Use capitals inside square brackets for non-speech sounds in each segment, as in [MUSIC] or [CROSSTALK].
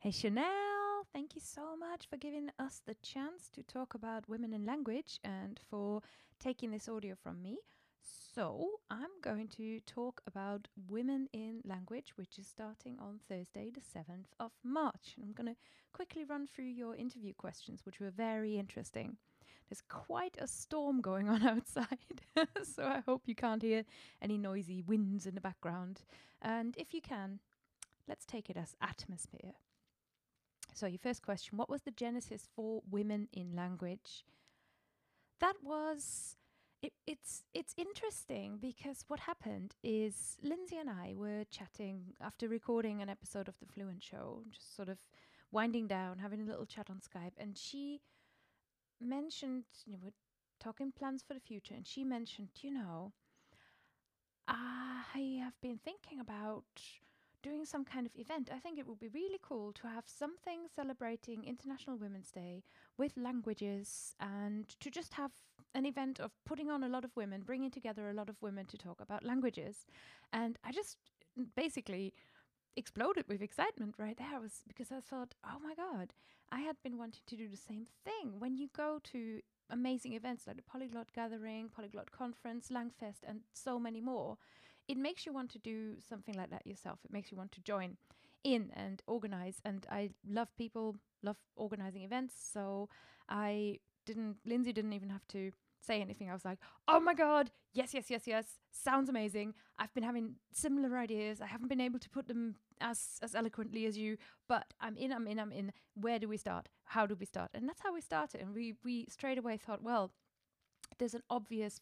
Hey Chanel, thank you so much for giving us the chance to talk about women in language and for taking this audio from me. So, I'm going to talk about women in language, which is starting on Thursday, the 7th of March. And I'm going to quickly run through your interview questions, which were very interesting. There's quite a storm going on [LAUGHS] outside, [LAUGHS] so I hope you can't hear any noisy winds in the background. And if you can, let's take it as atmosphere. So, your first question What was the genesis for women in language? That was. It, it's it's interesting because what happened is Lindsay and I were chatting after recording an episode of the Fluent Show, just sort of winding down, having a little chat on Skype, and she mentioned, you know, we're talking plans for the future, and she mentioned, you know, I have been thinking about doing some kind of event, I think it would be really cool to have something celebrating International Women's Day with languages and to just have an event of putting on a lot of women, bringing together a lot of women to talk about languages. And I just basically exploded with excitement right there was because I thought, oh my god, I had been wanting to do the same thing. When you go to amazing events like the Polyglot Gathering, Polyglot Conference, Langfest, and so many more, it makes you want to do something like that yourself. It makes you want to join in and organize. And I love people, love organizing events. So I didn't, Lindsay didn't even have to say anything. I was like, oh my God, yes, yes, yes, yes. Sounds amazing. I've been having similar ideas. I haven't been able to put them as as eloquently as you, but I'm in, I'm in, I'm in. Where do we start? How do we start? And that's how we started. And we we straight away thought, well, there's an obvious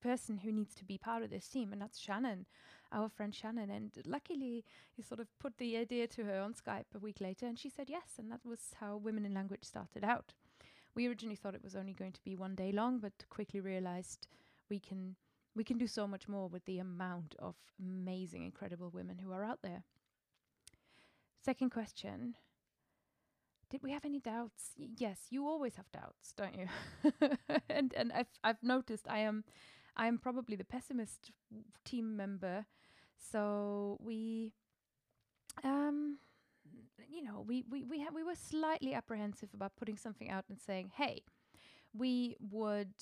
person who needs to be part of this team, and that's Shannon, our friend Shannon. And luckily, he sort of put the idea to her on Skype a week later, and she said yes. And that was how Women in Language started out. We originally thought it was only going to be one day long, but quickly realized we can we can do so much more with the amount of amazing, incredible women who are out there. Second question. Did we have any doubts? Y- yes, you always have doubts, don't you? [LAUGHS] and and I've I've noticed I am I am probably the pessimist team member. So we um you know, we we we ha- we were slightly apprehensive about putting something out and saying, "Hey, we would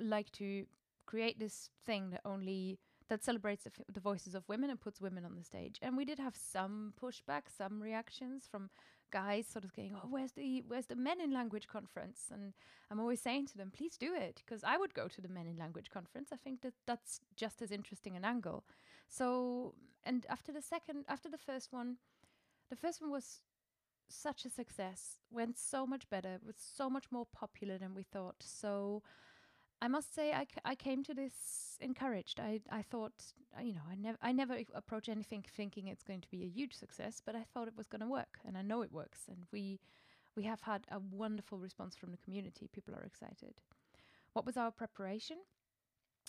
like to create this thing that only that celebrates the, f- the voices of women and puts women on the stage." And we did have some pushback, some reactions from guys sort of going, "Oh, where's the where's the men in language conference?" And I'm always saying to them, "Please do it," because I would go to the men in language conference. I think that that's just as interesting an angle. So, and after the second, after the first one, the first one was such a success, went so much better, was so much more popular than we thought. So I must say, I, I came to this encouraged. I, I thought, uh, you know, I never I never approach anything thinking it's going to be a huge success, but I thought it was going to work, and I know it works. And we we have had a wonderful response from the community. People are excited. What was our preparation?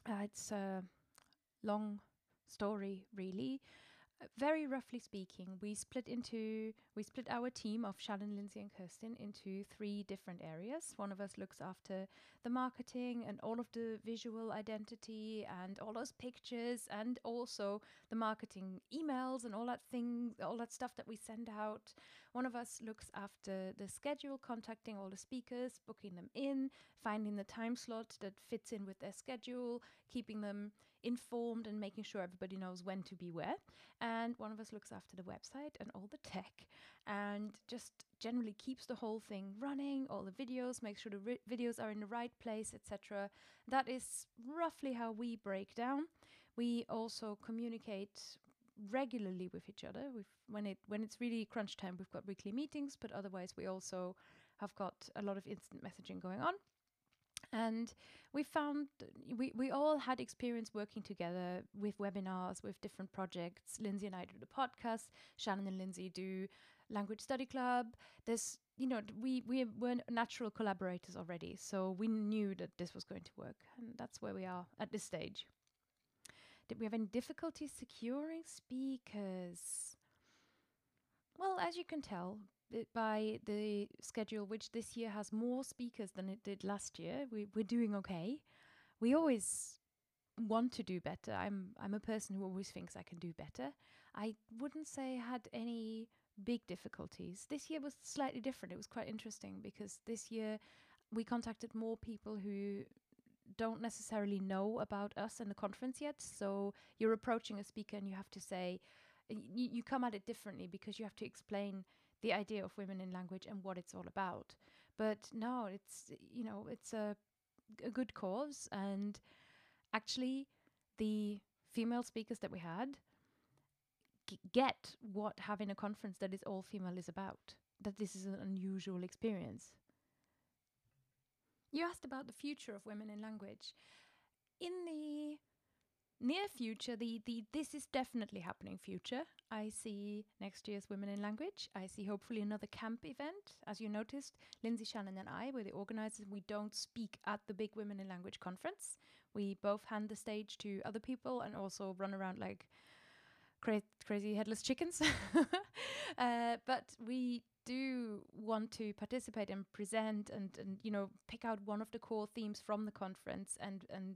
Uh, it's a long story, really. Very roughly speaking, we split into we split our team of Shannon, Lindsay, and Kerstin into three different areas. One of us looks after the marketing and all of the visual identity and all those pictures and also the marketing emails and all that thing, all that stuff that we send out. One of us looks after the schedule, contacting all the speakers, booking them in, finding the time slot that fits in with their schedule, keeping them informed and making sure everybody knows when to be where. And one of us looks after the website and all the tech and just generally keeps the whole thing running, all the videos, make sure the ri- videos are in the right place, etc. That is roughly how we break down. We also communicate regularly with each other. We've, when it when it's really crunch time, we've got weekly meetings, but otherwise we also have got a lot of instant messaging going on. And we found we, we all had experience working together with webinars, with different projects. Lindsay and I do the podcast. Shannon and Lindsay do language study club. There's you know we we were natural collaborators already, so we knew that this was going to work, and that's where we are at this stage. Did we have any difficulty securing speakers? Well, as you can tell by the schedule, which this year has more speakers than it did last year, we, we're doing okay. We always want to do better. I'm I'm a person who always thinks I can do better. I wouldn't say I had any big difficulties. This year was slightly different. It was quite interesting because this year we contacted more people who don't necessarily know about us and the conference yet. So you're approaching a speaker and you have to say, you, you come at it differently because you have to explain the idea of women in language and what it's all about. But no, it's you know it's a, a good cause, and actually, the female speakers that we had g- get what having a conference that is all female is about. That this is an unusual experience. You asked about the future of women in language. In the near future, the, the this is definitely happening future. I see next year's Women in Language. I see hopefully another camp event. As you noticed, Lindsay Shannon and I were the organizers. We don't speak at the big Women in Language conference. We both hand the stage to other people and also run around like cra- crazy headless chickens. [LAUGHS] uh, but we do want to participate and present and, and you know pick out one of the core themes from the conference and and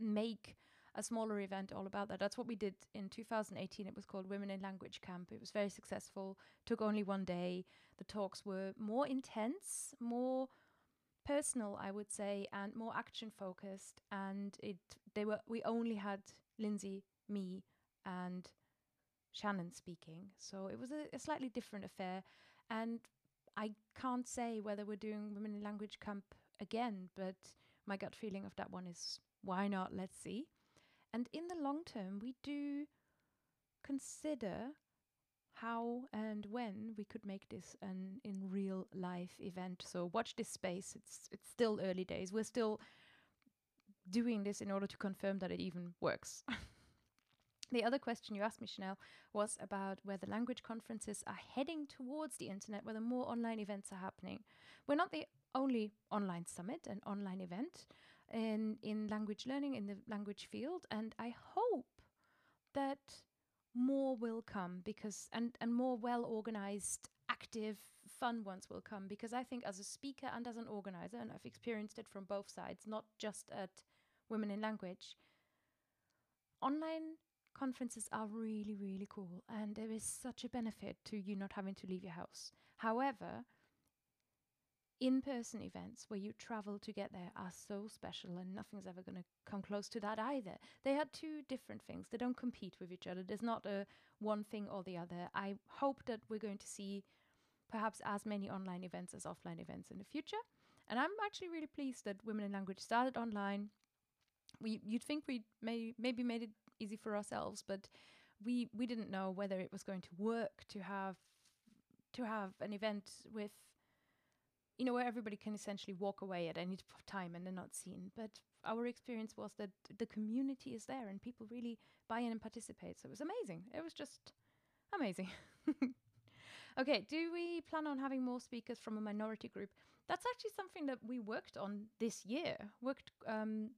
make a smaller event all about that. That's what we did in 2018. It was called Women in Language Camp. It was very successful. Took only one day. The talks were more intense, more personal, I would say, and more action focused. And it they were we only had Lindsay, me, and Shannon speaking. So it was a, a slightly different affair. And I can't say whether we're doing Women in Language Camp again, but my gut feeling of that one is why not? Let's see. And in the long term, we do consider how and when we could make this an in real life event. So watch this space. It's it's still early days. We're still doing this in order to confirm that it even works. [LAUGHS] the other question you asked me, Chanel, was about whether language conferences are heading towards the internet, whether more online events are happening. We're not the only online summit and online event in in language learning in the language field and i hope that more will come because and and more well organized active fun ones will come because i think as a speaker and as an organizer and i've experienced it from both sides not just at women in language online conferences are really really cool and there is such a benefit to you not having to leave your house. However in person events where you travel to get there are so special and nothing's ever going to come close to that either. They are two different things. They don't compete with each other. There's not a one thing or the other. I hope that we're going to see perhaps as many online events as offline events in the future. And I'm actually really pleased that Women in Language started online. We you'd think we may maybe made it easy for ourselves, but we we didn't know whether it was going to work to have to have an event with you know, where everybody can essentially walk away at any time and they're not seen. But our experience was that the community is there and people really buy in and participate. So it was amazing. It was just amazing. [LAUGHS] okay, do we plan on having more speakers from a minority group? That's actually something that we worked on this year. Worked um,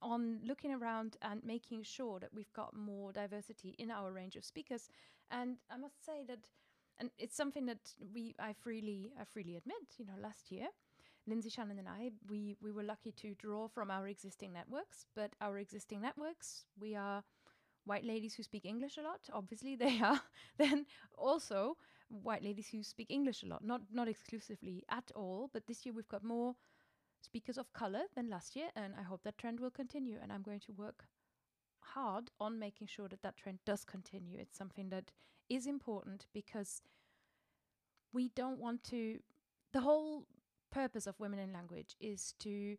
on looking around and making sure that we've got more diversity in our range of speakers. And I must say that and it's something that we I freely I freely admit. You know, last year, Lindsay Shannon and I we we were lucky to draw from our existing networks, but our existing networks we are white ladies who speak English a lot. Obviously, [LAUGHS] they are then also white ladies who speak English a lot, not not exclusively at all. But this year we've got more speakers of color than last year, and I hope that trend will continue. And I'm going to work hard on making sure that that trend does continue. It's something that is important because we don't want to. The whole purpose of Women in Language is to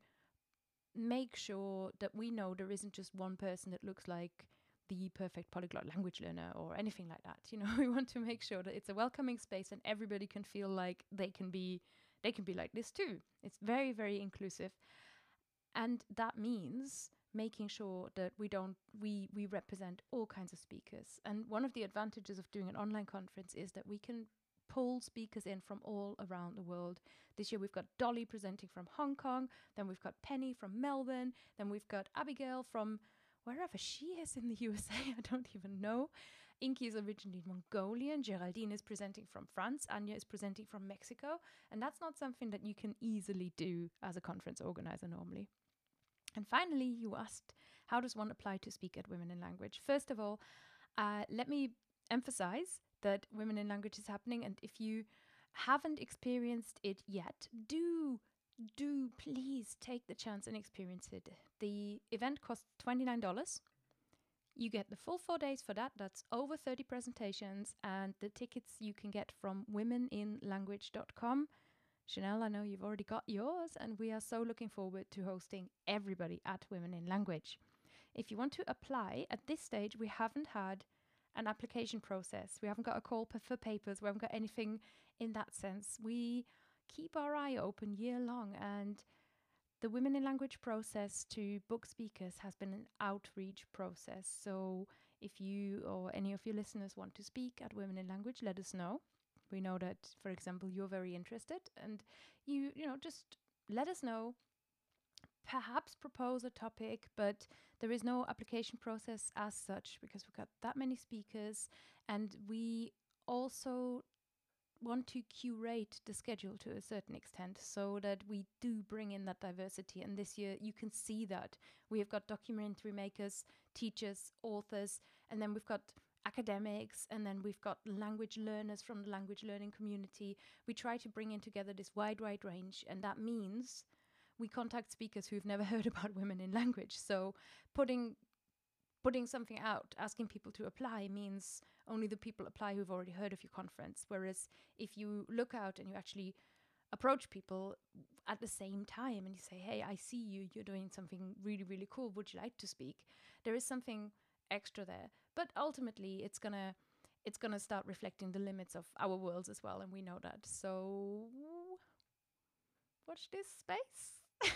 make sure that we know there isn't just one person that looks like the perfect polyglot language learner or anything like that. You know, [LAUGHS] we want to make sure that it's a welcoming space and everybody can feel like they can be they can be like this too. It's very very inclusive. And that means making sure that we don't we we represent all kinds of speakers and one of the advantages of doing an online conference is that we can pull speakers in from all around the world this year we've got dolly presenting from hong kong then we've got penny from melbourne then we've got abigail from wherever she is in the [LAUGHS] usa i don't even know Inky is originally Mongolian. Geraldine is presenting from France. Anya is presenting from Mexico. And that's not something that you can easily do as a conference organizer normally. And finally, you asked, how does one apply to speak at Women in Language? First of all, uh, let me emphasize that Women in Language is happening. And if you haven't experienced it yet, do do please take the chance and experience it. The event costs $29. You get the full four days for that. That's over 30 presentations, and the tickets you can get from womeninlanguage.com. Chanel, I know you've already got yours, and we are so looking forward to hosting everybody at Women in Language. If you want to apply, at this stage, we haven't had an application process. We haven't got a call for papers. We haven't got anything in that sense. We keep our eye open year long, and the Women in Language process to book speakers has been an outreach process. So if you or any of your listeners want to speak at Women in Language, let us know. We know that, for example, you're very interested, and you you know just let us know. Perhaps propose a topic, but there is no application process as such because we've got that many speakers, and we also want to curate the schedule to a certain extent so that we do bring in that diversity. And this year, you can see that we have got documentary makers, teachers, authors, and then we've got academics, and then we've got language learners from the language learning community. We try to bring in together this wide, wide range, and that means we contact speakers who've never [LAUGHS] heard about women in language. So putting putting something out, asking people to apply means only the people apply who've already heard of your conference. Whereas if you look out and you actually approach people at the same time and you say, "Hey, I see you. You're doing something really, really cool. Would you like to speak?" There is something extra there. But ultimately, it's gonna it's gonna start reflecting the limits of our worlds as well, and we know that. So watch this space.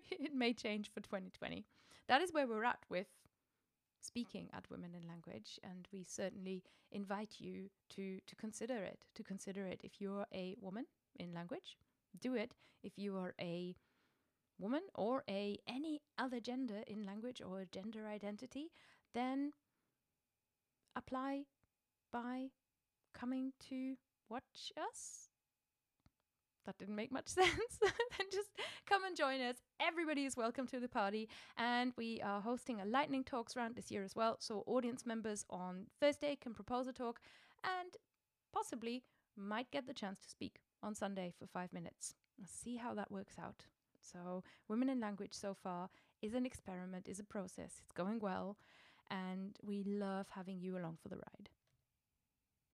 [LAUGHS] it may change for 2020. That is where we're at with speaking at Women in Language, and we certainly invite you to to consider it. To consider it if you're a woman in language, do it. If you are a woman or a any other gender in language or gender identity, then apply by coming to watch us. That didn't make much [LAUGHS] sense. then just come and join us. Everybody is welcome to the party. And we are hosting a lightning talks round this year as well. So audience members on Thursday can propose a talk and possibly might get the chance to speak on Sunday for five minutes. Let's see how that works out. So, Women in Language so far is an experiment, is a process. It's going well and we love having you along for the ride.